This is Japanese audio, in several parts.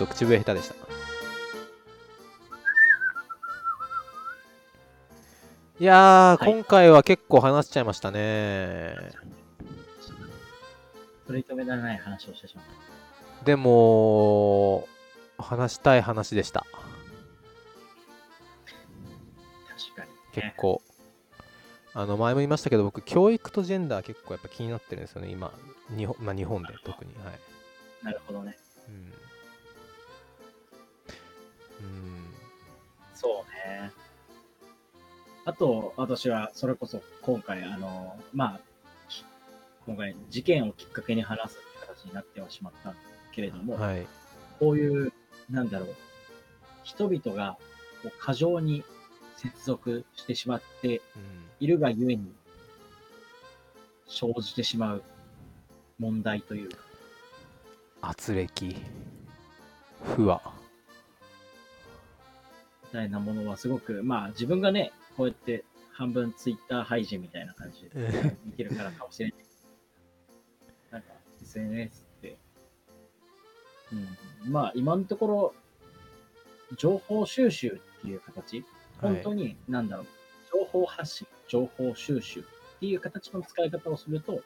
と口笛下手でした。いやー、はい。今回は結構話しちゃいましたね。取り留められない話をしてしまった。でも話したい話でした。確かに、結構。あの前も言いましたけど僕教育とジェンダー結構やっぱ気になってるんですよね今。日本,、まあ、日本で特に。はい。なるほどね。そうね。あと、私はそれこそ今回、あの、まあ、き今回事件をきっかけに話すって形になってはしまったけれども、はい。こういう、なんだろう、人々がこう過剰に接続してしまってうん。いるがゆえに生じてしまう問題というか、圧力。不和。みたいなものはすごく、まあ自分がね、こうやって半分ツイッター配信みたいな感じで見てるからかもしれない。なんか SNS って、うん、まあ今のところ、情報収集っていう形、本当に、なんだろう、情報発信、情報収集っていう形の使い方をすると、きっ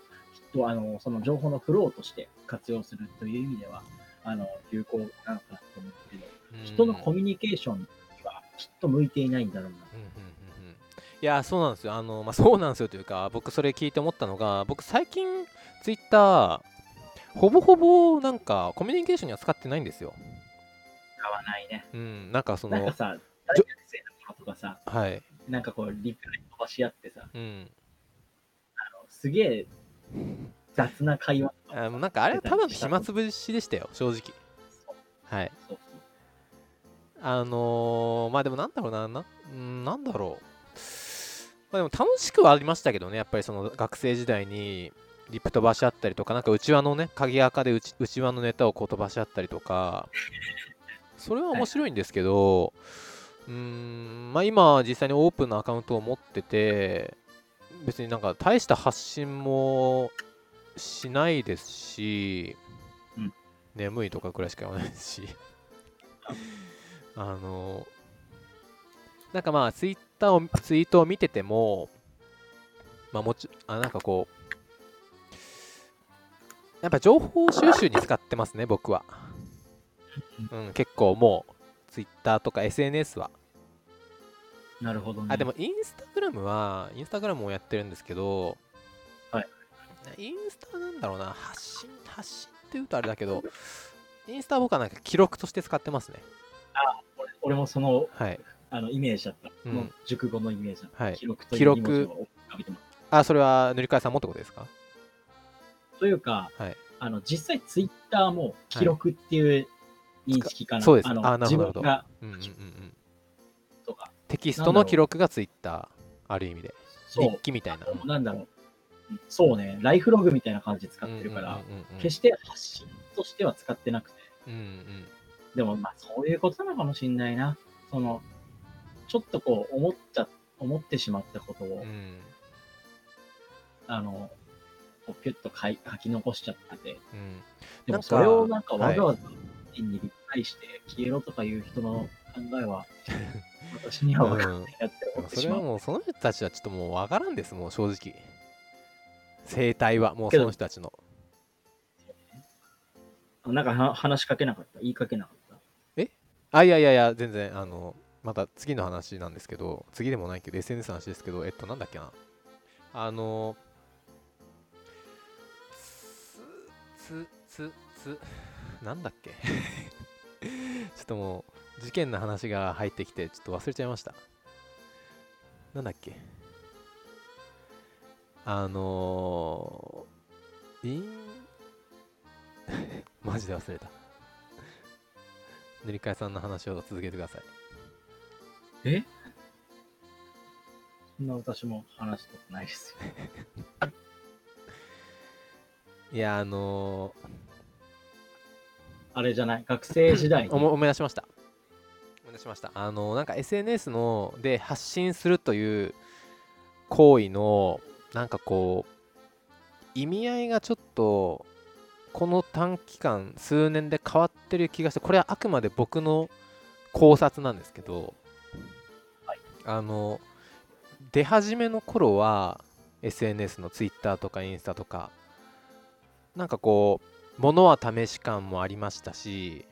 とあのその情報のフローとして活用するという意味では、あの有効なのかなと思うけど、人のコミュニケーションきっと向いていないんだろうな。うんうんうんうん。いやそうなんですよ。あの、まあ、そうなんですよというか僕それ聞いて思ったのが僕最近ツイッターほぼほぼなんかコミュニケーションには使ってないんですよ。使わないね。うん。なんかそのなんかさ、大学生の頃とかさ、はい。なんかこう、リプライ飛ばし合ってさ、うん。あのすげえ雑な会話あもうなんかあれはただの暇つぶしでしたよ正直。はい。そうあのー、まあでもなんだろうななうんなんだろう。まあでも楽しくはありましたけどねやっぱりその学生時代にリプ飛ばし合ったりとかなんか内輪のね鍵垢で内内輪のネタをこう飛ばし合ったりとかそれは面白いんですけど、うーんまあ今実際にオープンなアカウントを持ってて別になんか大した発信もしないですし、うん。眠いとかくらいしか言わないですしあのなんかまあツイッターをツイートを見ててもまあもちあなんかこうやっぱ情報収集に使ってますね僕は、うん、結構もうツイッターとか SNS は。なるほどね。あでもインスタグラムはインスタグラムもやってるんですけどはい。インスタなんだろうな発信発信って言うとあれだけどインスタは僕はなんか記録として使ってますね。俺俺もそのはい。あのイメージだった。うん。熟語のイメージだった。はい。記録と記録。いう文字。あそれは塗り替えさんもってことですか？というか、はい。あの実際ツイッターも記録っていう認識かな。そうです。あのあ自分がうんうんうん。うんとか、テキストの記録がツイッターある意味で。そう。日記みたいな。なんだろう。そうね、ライフログみたいな感じで使ってるから、決して発信としては使ってなくて、うんうんでもまあそういうことなのかもしんないな。その、ちょっとこう思っちゃ、思ってしまったことを、うん。あの、こうピュッと書き残しちゃってて、うん。でもそれをなんかはいわざわざにリプライして消えろとかいう人の考えは、私には分かんないなって思ってしまう。それはもうその人たちはちょっともう分からんですもう正直。生態はもうその人たちの。なんかは話しかけなかった？言いかけなかった？あいやいやいや全然あのまた次の話なんですけど次でもないけど SNS の話ですけどえっとなんだっけな。あのつつつつなんだっけ。ちょっともう事件の話が入ってきてちょっと忘れちゃいました。なんだっけ。あのー、イン マジで忘れた。塗り替えさんの話を続けてください。え？そんな私も話したことないですよ。いや、あのあれじゃない？学生時代に思い出しました。思い出しました。あのーなんか SNS ので発信するという行為の、なんかこう、意味合いがちょっとこの短期間数年で変わってる気がしてこれはあくまで僕の考察なんですけど、はいあの出始めの頃は SNS の Twitter とかインスタとかなんかこう物は試し感もありましたし、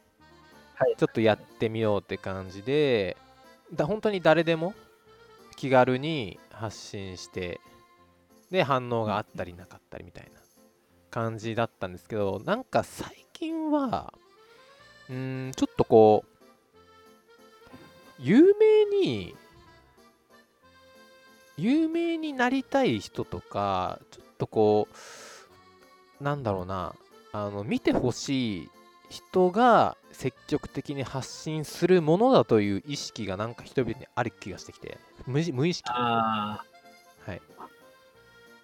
はい。ちょっとやってみようって感じでだ本当に誰でも気軽に発信してで反応があったりなかったりみたいな感じだったんですけどなんか最近はうーんちょっとこう有名に有名になりたい人とかちょっとこうなんだろうなあの見てほしい人が積極的に発信するものだという意識がなんか人々にある気がしてきて無無意識。はい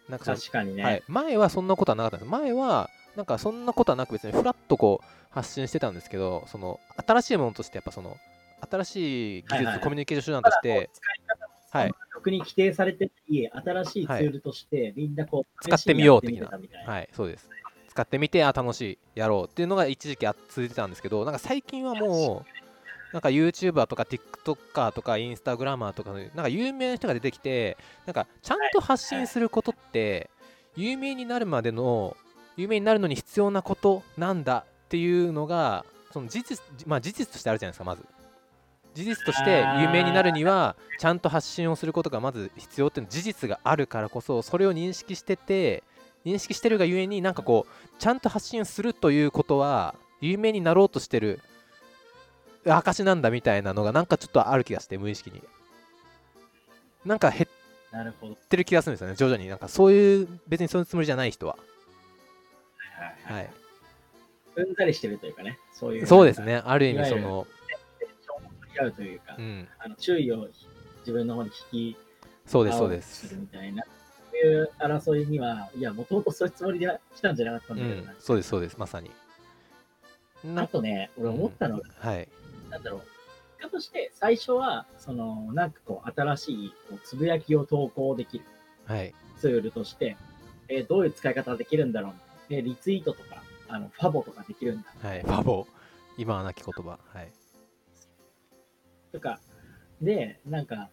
なんか確かにね。はい、前はそんなことはなかったんです。前はなんかそんなことはなく別にフラッとこう発信してたんですけどその新しいものとしてやっぱその新しい技術、はいはい。はいコミュニケーション手段としてはい。特に規定されてない新しいツールとして、みんなこう使ってみよう的な。はいそうです。使ってみてあ楽しい。やろうっていうのが一時期あ続いてたんですけどなんか最近はもうなんか YouTuber とか TikToker とか Instagrammer とかのなんか有名な人が出てきてなんかちゃんと発信することって有名になるまでの有名になるのに必要なことなんだっていうのがその事実まあ事実としてあるじゃないですかまず。事実として有名になるにはちゃんと発信をすることがまず必要っていう事実があるからこそそれを認識してて認識してるがゆえになんかこうちゃんと発信するということは有名になろうとしてる証なんだみたいなのがなんかちょっとある気がして無意識になんか減っ。てる気がするんですよね徐々になんかそういう別にそういうつもりじゃない人ははいはいうんざりしてるというかね、そういう。そうです。ねある意味その合うというか、うんあの注意を自分の方に引きそうですそうですみたいな、そういう争いには、いや、もともとそういうつもりで来たんじゃなかったんだけどな、そうですそうですまさになあとね、俺思ったのが、はいなんだろう、結果として最初は、その、なんかこう、新しいこうつぶやきを投稿できる。はい。ツールとして、えーどういう使い方ができるんだろう。で、リツイートとか、あのファボとかできるんだ。はい。ファボ。今はなき言葉。はい。とか、で、なんか、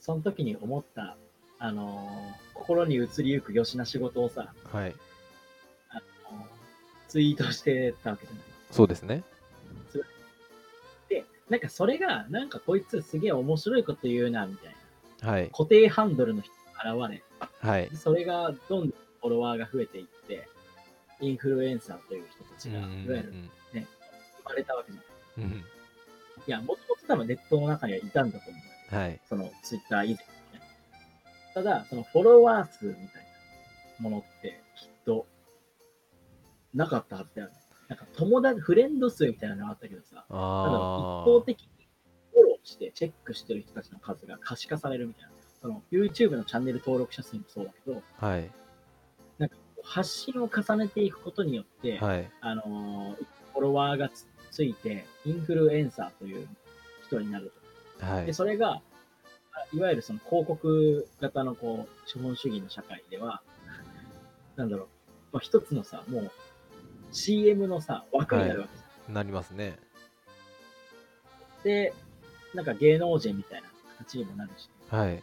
その時に思った、あのー心に移りゆくよしな仕事をさ、はい。あのーツイートしてたわけじゃない。そうですね。で、なんかそれが、なんかこいつすげえ面白いこと言うな、みたいな。はい固定ハンドルの人が現れ、はいそれがどんどんフォロワーが増えていって、インフルエンサーという人たちが、いわゆる生まれたわけじゃない。うんうんいや、もともと多分ネットの中にはいたんだと思う。はいそのツイッター以前にね。ただ、そのフォロワー数みたいなものってきっとなかったはずだよね。なんか友達、フレンド数みたいなのがあったけどさ、ただ一あ方的にフォローしてチェックしてる人たちの数が可視化されるみたいな。その YouTube のチャンネル登録者数もそうだけど、あはい発信を重ねていくことによって、はいあのーフォロワーがつついて、インフルエンサーという人になると。で、はいそれが、あいわゆるその広告型のこう、資本主義の社会では、なんだろう、まあ、一つのさ、もう CM のさ、枠になるわけじゃん。なりますねで、なんか芸能人みたいな形にもなるし。はい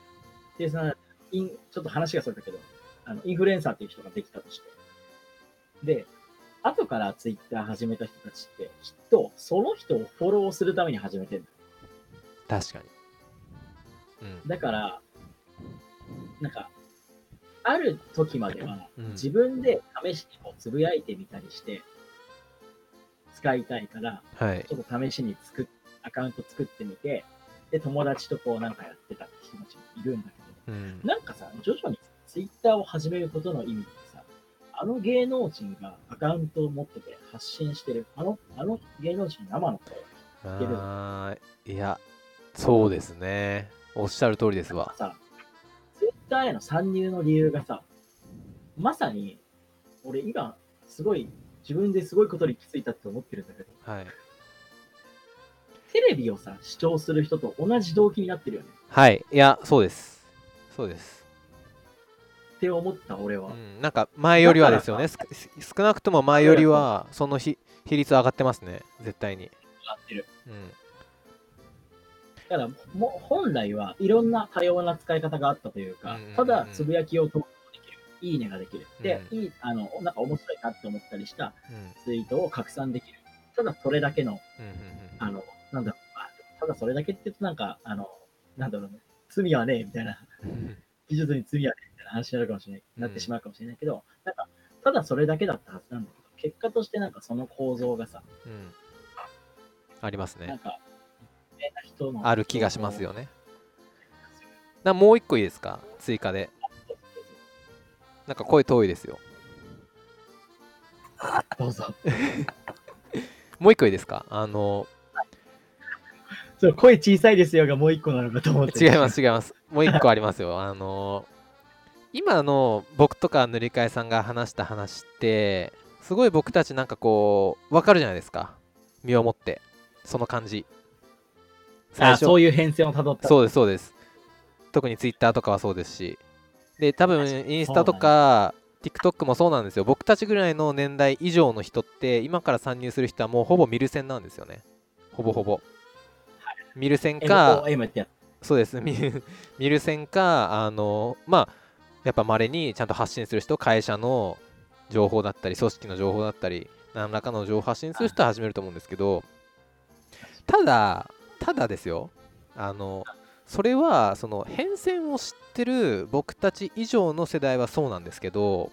で、そのインちょっと話がそれたけど、あのインフルエンサーっていう人ができたとして。で、後からツイッター始めた人たちって、きっとその人をフォローするために始めてる確かにうんだから、なんか、ある時まではうん。自分で試しにこうつぶやいてみたりして、使いたいから、はい。ちょっと試しに作っアカウント作ってみて、で、友達とこうなんかやってたって人たちもいるんだけうん。ど、なんかさ、徐々にツイッターを始めることの意味ってさ、あの芸能人がアカウントを持ってて発信してる、あの、あの芸能人の生の声けるあーいやそうですね。おっしゃる通りですわ。さ、ターへの参入の理由がさ、まさに、俺今、すごい、自分ですごいことに気づいたって思ってるんだけど、はい。テレビをさ、視聴する人と同じ動機になってるよね。はい。いやそうです。そうです。って思った俺は、うん、なんか前よりはですよね。少なくとも前よりはその比比率上がってますね。絶対に、なってる。うん、だからも本来はいろんな多様な使い方があったというか、ただつぶやきを投稿できる。いいねができるで、うん。いいあのなんか面白いなって思ったりしたうん。ツイートを拡散できる。ただそれだけのあのなんだろうあただそれだけって言うとなんかあのなんだろうね罪はねえみたいな。うん。技術に罪はねえみたいな話になるかもしれない、なってしまうかもしれないけどなんかただそれだけだったはずなんだけど結果としてなんかその構造がさうん。ありますね。なんかな人のある気がしますよね。なもう一個いいですか？追加で。なんか声遠いですよ。どうぞ。もう一個いいですか？あのそう声小さいですよがもう一個なのかと思って。違います違います。もう一個ありますよ。あの今の僕とか塗り替えさんが話した話ってすごい僕たちなんかこう分かるじゃないですか。身をもって。その感じあそういう変遷をたどったそうですそうです。特にツイッターとかはそうですし。で多分インスタとか TikTok もそうなんですよ。僕たちぐらいの年代以上の人って今から参入する人はもうほぼミルセンなんですよね。ほぼほぼ。ミルセンかそうです。ミルミルセンかあのまあやっぱまれにちゃんと発信する人会社の情報だったり組織の情報だったり何らかの情報を発信する人は始めると思うんですけどただただですよ。あのそれはその変遷を知ってる僕たち以上の世代はそうなんですけど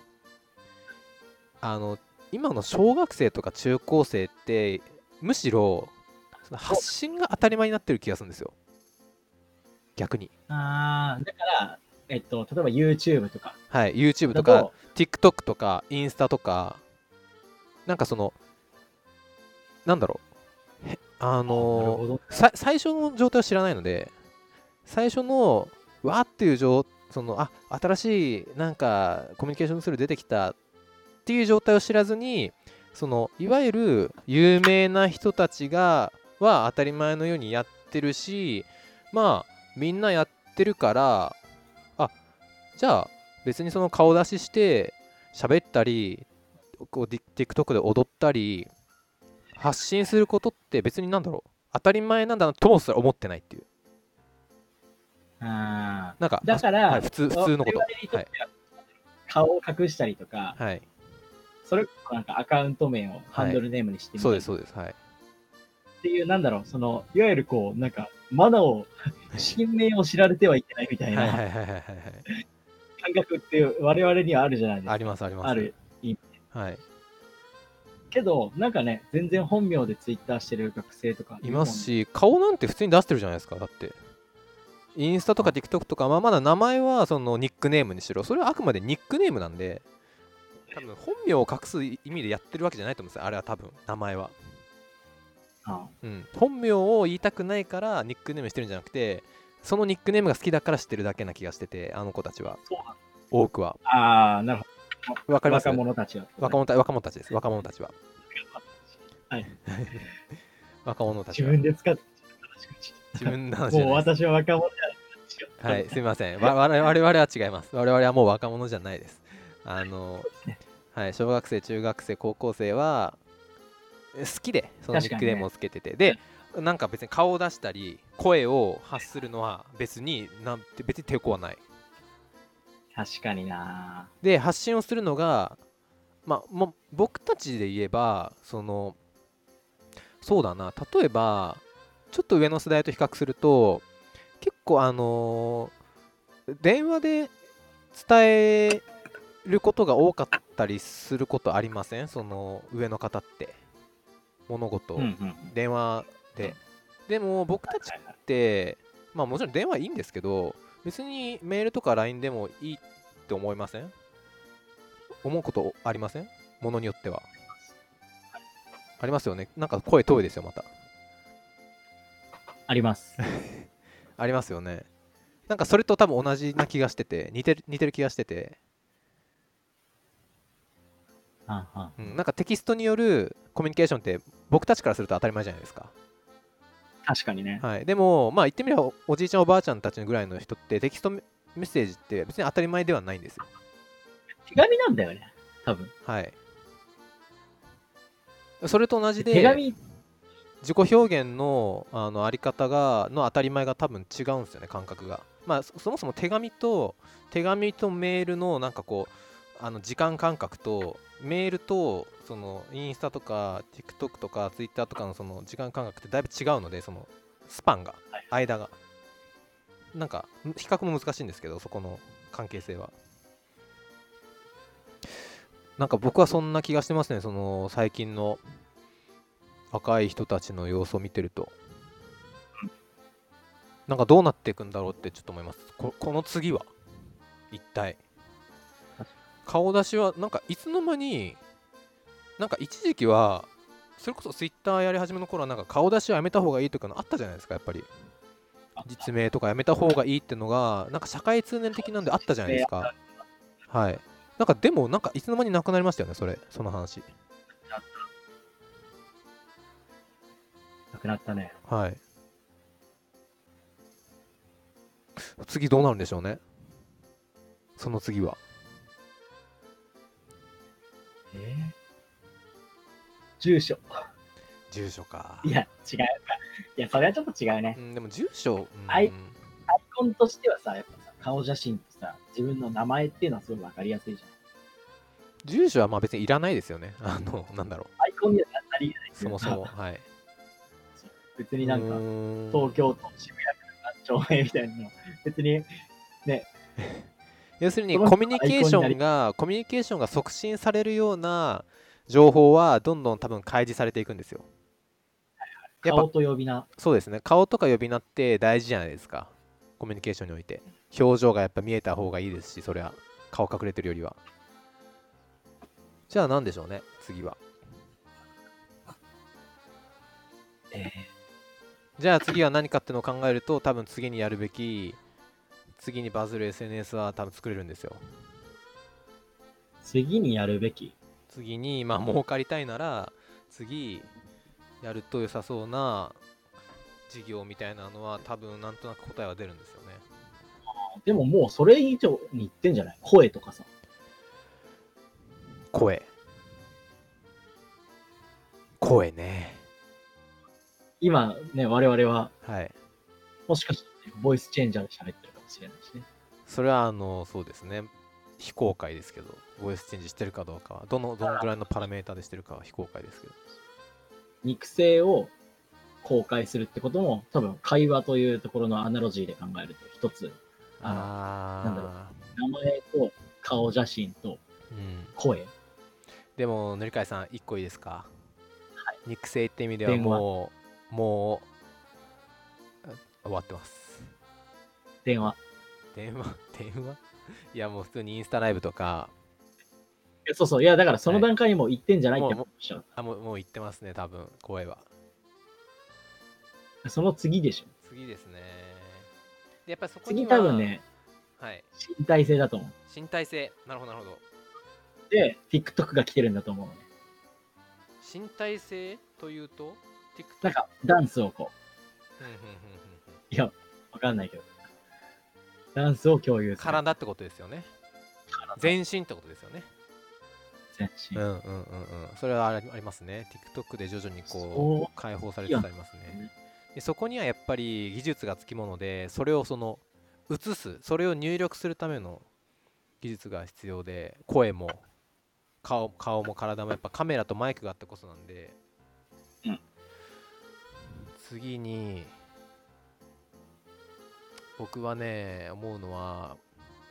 あの今の小学生とか中高生ってむしろその発信が当たり前になってる気がするんですよ。逆に。あーだから、えっと、例えば YouTube とか。はい YouTube だとかと TikTok とかインスタとかなんかそのなんだろう。へあのほど。さ最初の状態を知らないので最初のわーっていう状そのあ新しいなんかコミュニケーションツール出てきたっていう状態を知らずにそのいわゆる有名な人たちがは当たり前のようにやってるしまあみんなやってるからあじゃあ別にその顔出しして喋ったりこう TikTok で踊ったり発信することって別になんだろう。当たり前なんだなともすら思ってないっていう。あなんかーだから、はい普通普通のこと。は顔を隠したりとか、はい。それこそなんかアカウント名をハンドルネームにしてみたりそうですそうですはい。っていう、なんだろう、その、いわゆるこう、なんか、マナーを、新名を知られてはいけないみたいはいなはいはいはいはい。感覚って我々にはあるじゃないですか。ありますあります。ある。はいけど、なんかね、全然本名でツイッターしてる学生とかいますし顔なんて普通に出してるじゃないですかだって。インスタとか TikTok とか、まあ、まだ名前はそのニックネームにしろそれはあくまでニックネームなんで多分本名を隠す意味でやってるわけじゃないと思うんですよあれは多分名前は。あうん、本名を言いたくないからニックネームしてるんじゃなくてそのニックネームが好きだから知ってるだけな気がしててあの子たちは。多くは。あー、なるほど。わかります？若者たちは。若者た若者たちです。若者たちは。はい。若者たちは。自分で使って、自分の話もう私は若者じゃない。はいすみません。わわ我々は違います。我々はもう若者じゃないです。あのはい小学生中学生高校生はえ好きでそのニックネームをつけてて、でなんか別に顔を出したり声を発するのは別になんて別に抵抗はない確かにな。で発信をするのがまあ僕たちで言えばそのそうだな。例えばちょっと上の世代と比較すると結構あのー電話で伝えることが多かったりすることありません？その上の方って。物事を。電話で、でも僕たちってまあもちろん電話いいんですけど別にメールとか LINE でもいいって思いません？思うことありません？ものによっては。ありますよね。なんか声遠いですよまた。あります。ありますよね。なんかそれと多分同じな気がしてて似てる似てる気がしてて、はんはん。うん、なんかテキストによるコミュニケーションって僕たちからすると当たり前じゃないですか確かにね。はい、でも、まあ言ってみればおおじいちゃんおばあちゃんたちぐらいの人ってテキストメッセージって別に当たり前ではないんですよ。手紙なんだよね。多分。はいそれと同じで手紙、自己表現のあのあり方がの当たり前が多分違うんですよね感覚がまあそそもそも手紙と手紙とメールのなんかこうあの時間感覚とメールとそのインスタとか TikTok とか Twitter とかのその時間感覚ってだいぶ違うのでそのスパンがはい。間が。なんか比較も難しいんですけどそこの関係性は。なんか僕はそんな気がしてますねその最近の若い人たちの様子を見てると。なんかどうなっていくんだろうってちょっと思います。ここの次は一体。顔出しはなんかいつの間になんか一時期はそれこそツイッターやり始めの頃はなんか顔出しはやめた方がいいとかのあったじゃないですかやっぱり。実名とかやめた方がいいってのがなんか社会通念的なんであったじゃないですか。はい。なんかでもなんかいつの間になくなりましたよねそれ。その話。なくなったね。はい。次どうなるんでしょうね。その次は住所。住所かいや、違うか。いや、それはちょっと違うねう。ん、でも住所、うんアイアイコンとしてはさ、やっぱさ、顔写真とさ、自分の名前っていうのはすごいわかりやすいじゃん。住所はまあ別にいらないですよね あのなんだろアイコンにはなり得ないそもそもはい別になんか、東京都渋谷区何丁目みたいなの、別に、要するにコミュニケーションがコミュニケーションが促進されるような情報はどんどん多分開示されていくんですよ。やっぱ顔と呼び名。そうですね。顔とか呼び名って大事じゃないですか。コミュニケーションにおいて。表情がやっぱ見えた方がいいですしそれは。顔隠れてるよりは。じゃあ何でしょうね次は。えじゃあ次は何かってのを考えると多分次にやるべき次にバズる SNS は多分作れるんですよ。ー次にやるべき？次にまあ儲かりたいなら次やると良さそうな事業みたいなのは多分なんとなく答えは出るんですよね。でももうそれ以上に言ってんじゃない？声とかさ。声。声ね。今ね、我々は、はい。もしかして、ボイスチェンジャーで喋ってるかもしれないしね。それはあのそうですね非公開ですけどボイスチェンジしてるかどうかはどのどのぐらいのパラメータでしてるかは非公開ですけど。肉声を公開するってことも、多分会話というところのアナロジーで考えると、一つ、あのあなんだろうあ名前と顔写真とうん。声。でも塗り替えさん1個いいですか、肉声って意味ではもうもうあ終わってます。電話。電話？電話？いやもう普通にインスタライブとかいやそうそう。いや、だからその段階にもう行ってんじゃないって思っちゃう。あもうもう言ってますね多分声はその次でしょ。次ですねでやっぱりそこ次には多分ね、はい身体性だと思う。身体性なるほどなるほどで、TikTok が来てるんだと思うのね。身体性というと？TikTok なんか、ダンスをこう、うんうんうんうんうんいや、わかんないけど。ダンスを共有する。体ってことですよね。全身ってことですよね。全身。うんうんうんうん。それはありますね。TikTok で徐々にこそう。解放されてありますね。でそこにはやっぱり技術がつきものでそれをその映すそれを入力するための技術が必要で声も顔顔も体もやっぱカメラとマイクがあってこそなんで、うん。次に僕はね思うのは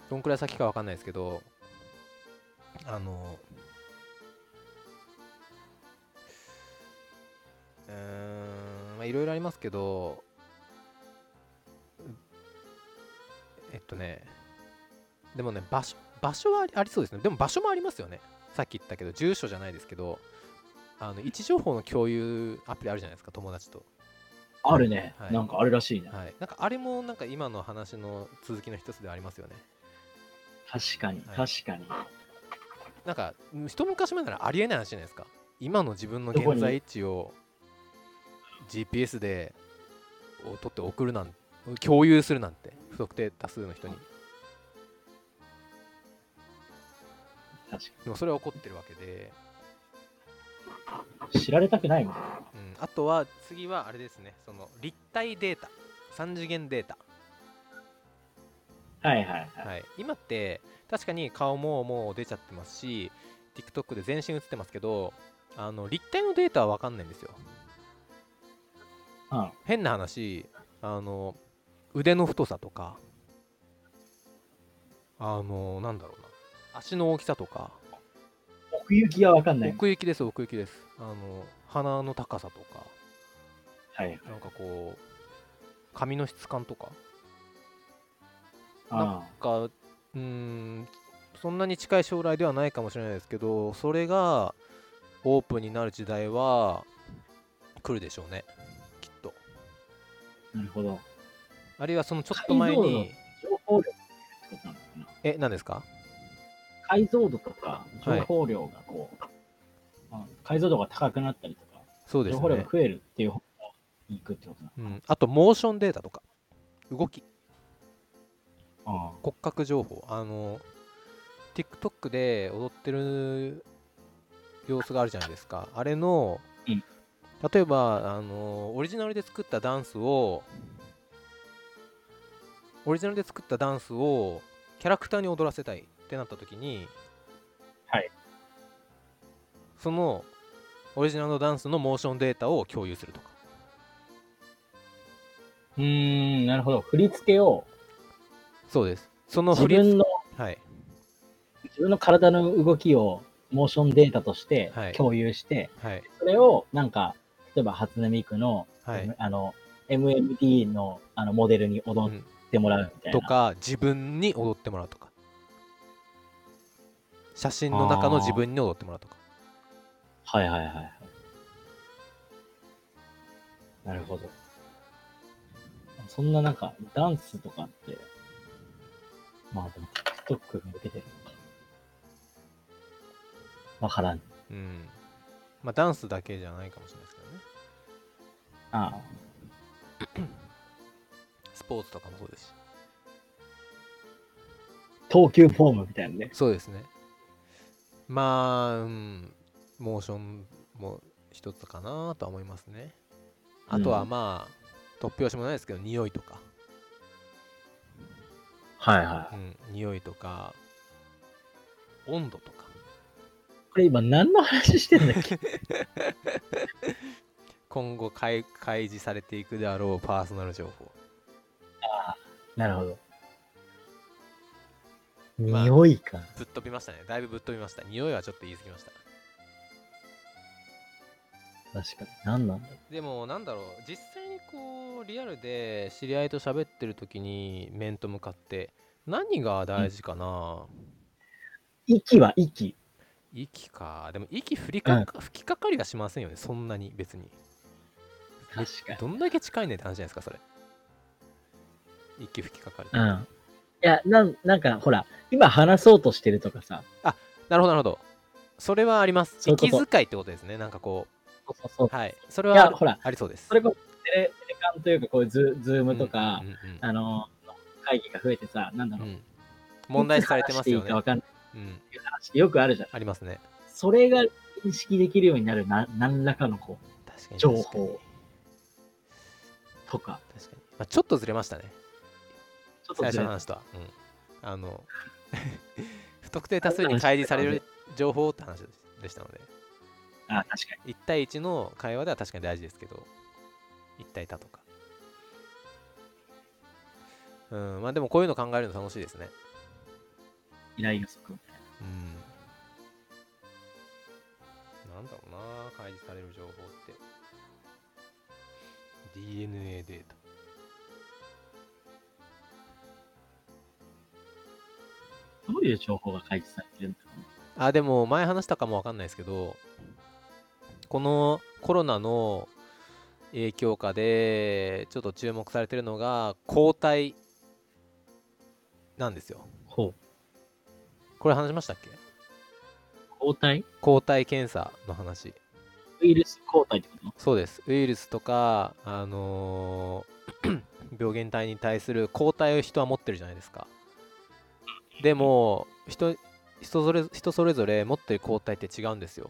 どんくらい先かわかんないですけどあのうーんまあいろいろありますけどえっとねでもね場所場所はありそうですね。でも場所もありますよね。さっき言ったけど住所じゃないですけどあの位置情報の共有アプリあるじゃないですか友達と。あるね、はい。なんかあるらしいね。はい。なんかあれもなんか今の話の続きの一つではありますよね。確かに、はい。確かに。なんか一昔前ならありえない話じゃないですか。今の自分の現在位置を GPS でを取って送るなん共有するなんて不特定多数の人に。確かでもそれは起こってるわけで、に。知られたくないもん。うん、あとは次はあれですね。その立体データ。3次元データ。はいはいはい。はい、今って確かに顔ももう出ちゃってますし TikTok で全身映ってますけどあの立体のデータは分かんないんですよ。うん。変な話あの腕の太さとかあのなんだろうな。足の大きさとか奥行きはわかんない。奥行きです奥行きです。あの鼻の高さとか。はい。はい。なんかこう髪の質感とか。あなんかうーんそんなに近い将来ではないかもしれないですけどそれがオープンになる時代は来るでしょうね。きっと。あ、なるほど。あるいはそのちょっと前に情報え何ですか？解像度とかはい。情報量がこう、あ解像度が高くなったりとか、そうです情報量がね、増えるっていう方がいくってことなのうん、あとモーションデータとか。動き。あ。骨格情報。あの TikTok で踊ってる様子があるじゃないですか。あれの、うん。例えばあのオリジナルで作ったダンスをオリジナルで作ったダンスをキャラクターに踊らせたいってなった時にはい。そのオリジナルのダンスのモーションデータを共有するとか。うーん、なるほど。振り付けをそうです。その自振り分の、はい。自分の体の動きをモーションデータとしてはい。共有して、はい。それをなんか、例えば初音ミクの、はい。あの、MMD のあのモデルに踊うんってもらうみたいな。とか自分に踊ってもらうとか写真の中の自分に踊ってもらうとかはいはいはいはい。なるほど。そんななんか、ダンスとかって、まあでも TikTok に向けてるのか。わからん。うんまあダンスだけじゃないかもしれないですけどねああ。スポーツとかもそうですし投球フォームみたいなね。そうですねまあうんモーションも一つかなとは思いますね。あとはうん。まあ、突拍子もないですけど匂いとか、はいはうん、匂いとか。温度とか。これ今何の話してんだっけ？今後開開示されていくであろうパーソナル情報。なるほど。まあ匂いか。ぶっ飛びましたねだいぶぶっ飛びました匂いはちょっと言い過ぎました確かに。何なんだろでもなんだろう実際にこうリアルで知り合いと喋ってる時に面と向かって何が大事かな、う。息は息。息かでも息振りかか、吹きかかりはしませんよねそんなに別に確かに。どんだけ近いねって話じゃないですかそれ息吹きかかり、うん。いや、なん、なんか、ほら、今話そうとしてるとかさ、なるほどなるほど。それはあります。息遣いってことですね。なんかこそうそうそう。うはい。それはほら、ありそうです。それこそテレ、テレカンというか、こういうズズームとか、うんうんうん。あの、会議が増えてさ、なんだろう。うん。問題視されてますよね。いいいかわかんない。うん。よくあるじゃん。ありますね。それが認識できるようになるな、何らかのこう、情報とか、確かに、まあ、ちょっとずれましたね。最ちょっとずれ初の話とは、うん、あの 不特定多数に開示される情報って話でしたので。あ、確かに。1対1の会話では確かに大事ですけど。1対多とか。うんまあでもこういうの考えるの楽しいですね。依頼予測。うん。なんだろうな開示される情報って。DNA データどういう情報が開示されてるんだろうね。あでも前話したかもわかんないですけどこのコロナの影響下でちょっと注目されてるのが抗体なんですよ。ほう。これ話しましたっけ？抗体？抗体検査の話。ウイルス抗体ってこと？そうです。ウイルスとかあのー 病原体に対する抗体を人は持ってるじゃないですかでも人人それ人それぞれ持ってる抗体って違うんですよ。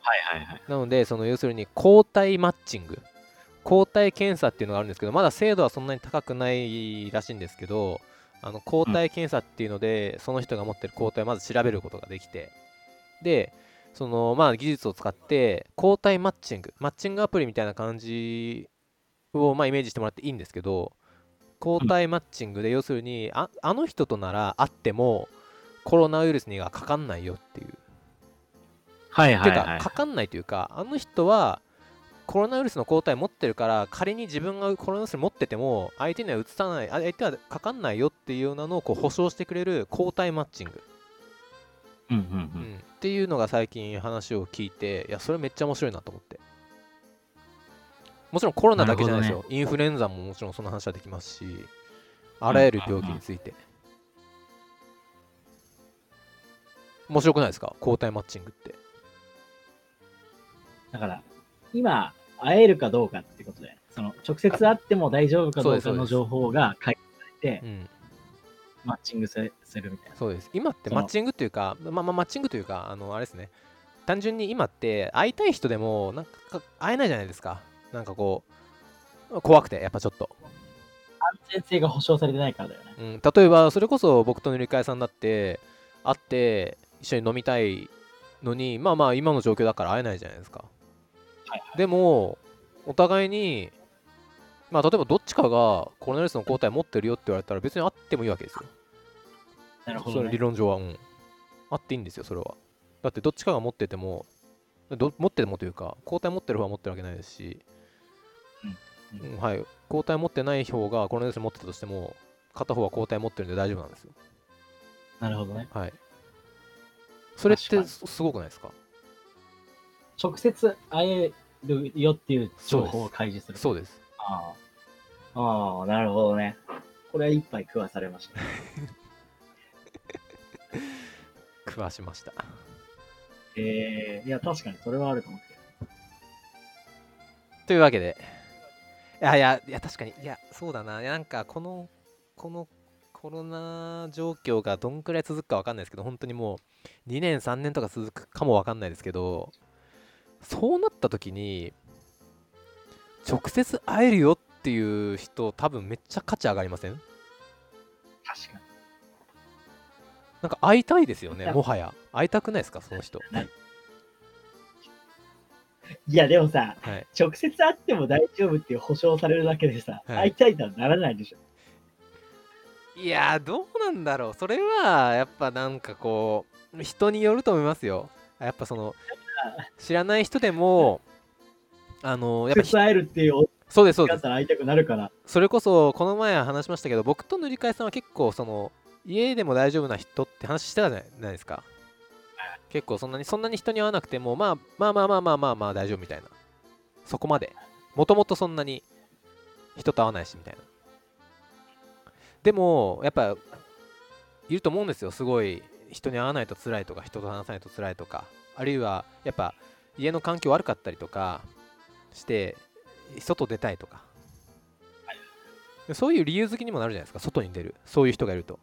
はいはいはい。なのでその要するに抗体マッチング。抗体検査っていうのがあるんですけどまだ精度はそんなに高くないらしいんですけどあの抗体検査っていうので、その人が持ってる抗体をまず調べることができて。でそのまあ技術を使って抗体マッチング。マッチングアプリみたいな感じをまあイメージしてもらっていいんですけど抗体マッチングで要するにああの人となら会ってもコロナウイルスにはかかんないよっていうはいてか、かかんないというか、あの人はコロナウイルスの抗体持ってるから、仮に自分がコロナウイルス持ってても、相手には移さない、あ相手はかかんないよっていうようなのをこう保証してくれる抗体マッチング、うんうんううん。んっていうのが最近話を聞いて、いや、それめっちゃ面白いなと思って。もちろんコロナだけじゃないですなよ。インフルエンザももちろんその話はできますし、あらゆる病気について。面白くないですか？抗体マッチングって。だから、今、会えるかどうかってことで、その、直接会っても大丈夫かどうかの情報が開示されてう、ん。マッチングすするみたいな。そうです。今ってマッチングっていうか、まあまあマッチングというか、あの、あれですね。単純に今って会いたい人でも、なんか会えないじゃないですか。なんかこう、怖くて、やっぱちょっと。安全性が保証されてないからだよね。うん、例えば、それこそ僕と塗り替えさんだって、会って一緒に飲みたいのに、まあまあ今の状況だから会えないじゃないですか。はいでも、お互いに、まあ例えばどっちかがコロナウイルスの抗体持ってるよって言われたら別に会ってもいいわけですよ。なるほど、その理ね。論上は、うん。あっていいんですよ、それは。だってどっちかが持ってても、ど持っててもというか、抗体持ってる方は持ってるわけないですし、うんうんはい、抗体持ってない方がコロナウイルス持ってたとしても、片方は抗体持ってるんで大丈夫なんですよ。なるほどね。はい。それってすすごくないですか？直接会えるよっていう情報を開示する。そうです。ああ。ああ、なるほどね。これは一杯食わされました。食わしました。ええいや、確かにそれはあると思って。というわけで、いやいや、いや確かに、いや、そうだな、なんかこの、このコロナ状況がどんくらい続くかわかんないですけど、本当にもう2年、3年とか続くかもわかんないですけど、そうなった時に、直接会えるよっていう人、多分めっちゃ価値上がりません？確かに。なんか会いたいですよね、もはや。会いたくないですか、その人。いや、でもさ、はい。直接会っても大丈夫っていう保証されるだけでさ、はい会いたいとはならないでしょ。いやー、どうなんだろう。それは、やっぱなんかこう、人によると思いますよ。やっぱその、知らない人でも、あの、やっぱひ直接会えるっていうそうです、そうです。会いたくなるから。それこそ、この前話しましたけど、僕と塗り替えさんは結構、その、家でも大丈夫な人って話してたじゃないですか。結構そんなに、そんなに人に会わなくても、まあ、まあまあまあまあまあまあ大丈夫みたいな。そこまで。もともとそんなに人と会わないし、みたいな。でも、やっぱ、いると思うんですよ。すごい、人に会わないと辛いとか、人と話さないと辛いとか。あるいは、やっぱ、家の環境悪かったりとかして、外出たいとか。そういう理由付きにもなるじゃないですか、外に出る。そういう人がいると。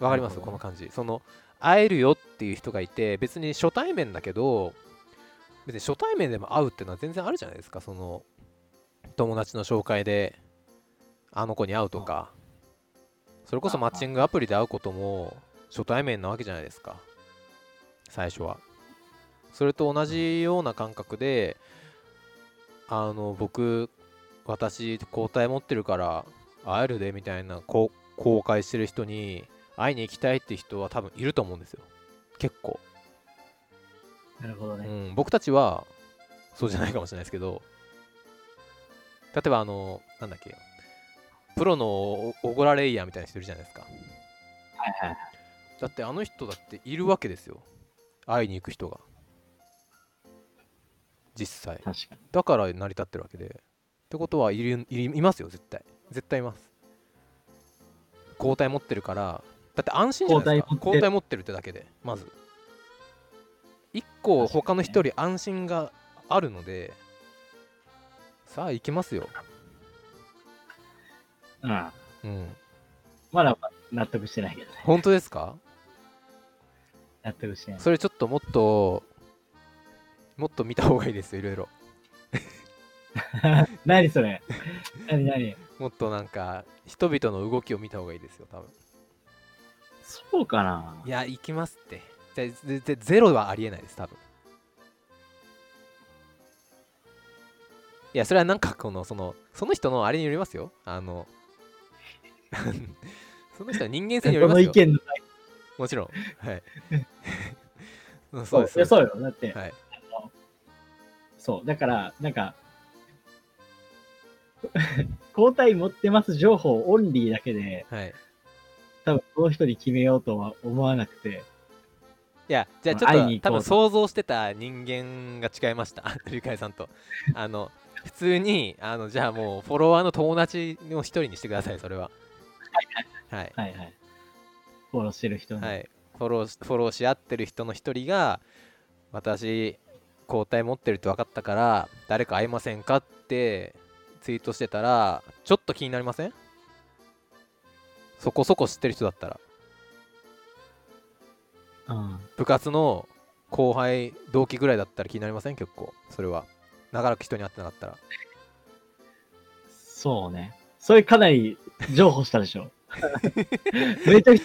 わかりますこの感じ。その、会えるよっていう人がいて、別に初対面だけど、別に初対面でも会うっていうのは全然あるじゃないですか、その、友達の紹介で、あの子に会うとか、それこそマッチングアプリで会うことも初対面なわけじゃないですか、最初は。それと同じような感覚で、あの、僕、私、抗体持ってるから会えるでみたいな公開してる人に会いに行きたいって人は多分いると思うんですよ。結構。うなるほどね。ん、僕たちはそうじゃないかもしれないですけど、例えばあの、なんだっけ、プロのオオゴラレイヤーみたいな人いるじゃないですか。はいはい。だってあの人だっているわけですよ。会いに行く人が。実際。確かに。だから成り立ってるわけで。ってことはいるいいますよ、絶対。絶対います。抗体持ってるから、だって安心じゃないですか。抗体持ってるってだけで、まず。一個他の人より安心があるので、さあ行きますよ。うん。うん。まだ納得してないけどね。本当ですか？納得してない。それちょっともっともっと見た方がいいですよいろいろ 何それ？何何？もっとなんか人々の動きを見た方がいいですよ多分そうかな。いや行きますって。でででゼロはありえないです多分。いやそれはなんかこのそのその人のあれによりますよ。あの その人は人間性によりますよ。意見のもちろん。はい。うんそそう。うですそうよ。だって、はい。そう。だから、なんか、交代持ってます情報オンリーだけで、はい多分この人に決めようとは思わなくて、いや、じゃあちょっと多分想像してた人間が違いました、鳥飼さんと。あの、普通に、あの、じゃあもうフォロワーの友達の一人にしてください、それは。はい。はいはい。フォローしてる人に。はい。フォローし、フォローし合ってる人の一人が、私、交代持ってるって分かったから、誰か会いませんかってツイートしてたら、ちょっと気になりません？そこそこ知ってる人だったら。うん。部活の後輩同期ぐらいだったら気になりません？結構。それは。長らく人に会ってなかったら。そうね。それかなり譲歩したでしょ。めちゃくち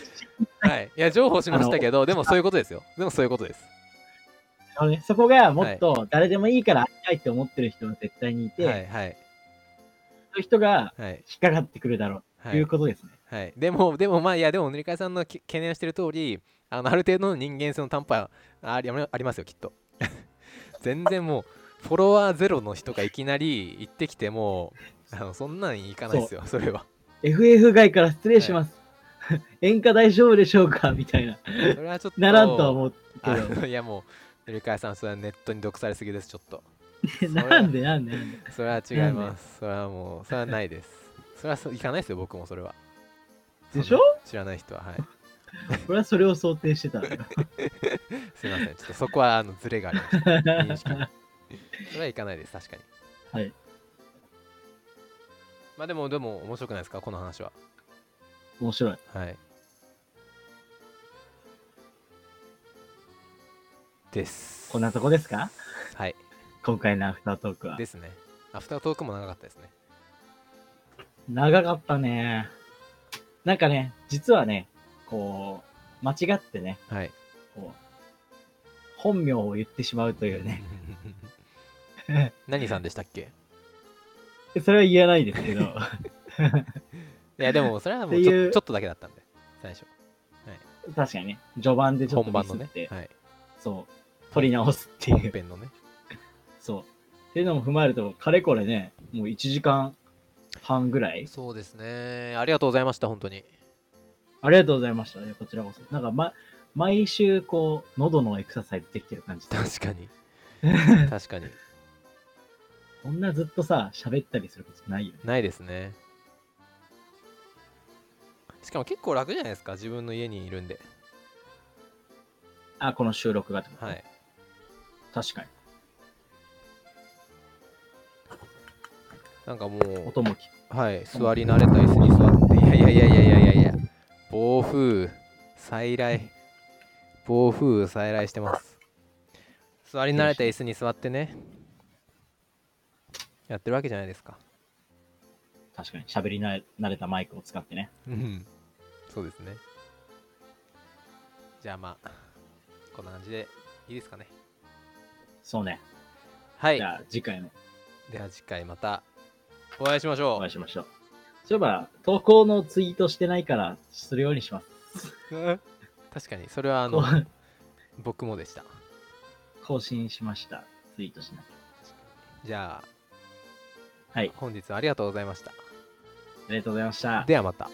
はい。いや情報しましたけどでもそういうことですよ。でもそういうことです。そこがもっと誰でもいいから会いたいって思ってる人が絶対にいて、はいはい。そういう人がはい。引っかかってくるだろう。とはい。いうことですね。はいでもでもまあいやでも塗り替えさんのき懸念してる通りあのある程度の人間性の担保はありありますよきっと 全然もうフォロワーゼロの人がいきなり行ってきてもあのそんなんいかないですよそれは FF 外から失礼します。演歌大丈夫でしょうか？みたいな。それはちょっとならんとは思うあけど。のいやもう塗り替えさんそれはネットに毒されすぎですちょっと なんでなんでなんで。それは違います。それはもう、それはないです。それはいかないですよ、僕もそれは。でしょ？知らない人は、はい。俺はそれを想定してたんだよ。すいません。ちょっとそこはあのズレがありました。認識に。それはいかないです、確かに。はい。まあでも、でも面白くないですか、この話は。面白い。はい。です。こんなとこですか？はい。今回のアフタートークはで。すね。アフタートークも長かったですね。長かったね。なんかね、実はね、こう、間違ってね、はい。こう、本名を言ってしまうというね。何さんでしたっけ？それは言えないですけど、いや、でも、それはもうちょちょっとだけだったんで、最初。確かにね、序盤でちょっとミスって、。ねはい。そう、取り直すっていう。本編のね。そう。っていうのも踏まえると、かれこれね、もう1時間半ぐらいそうですね。ありがとうございました、本当に。ありがとうございましたね、こちらこそ。なんか、ま、毎週、こう、喉のエクササイズできてる感じで。確かに。確かに。こんなずっとさ、喋ったりすることないよね。ないですね。しかも結構楽じゃないですか、自分の家にいるんで。あ、この収録がってことはい。確かに。なんかもう、音も。はい、座り慣れた椅子に座って、いやいやいやいやいやいやいや、暴風、再来、暴風、再来してます。座り慣れた椅子に座ってね、やってるわけじゃないですか。確かに。喋りなれ慣れたマイクを使ってね。うん、そうですね。じゃあまあ、こんな感じでいいですかね。そうね。はいじ。ゃあ、次回もでは次回またお会いしましょお会いしましょう。そういえば、投稿のツイートしてないから、するようにします。う。確かに、それはあのこう僕もでした。更新しました。ツイートしなきゃ。じゃあ、はい。本日はありがとうございました。ありがとうございました。ではまた。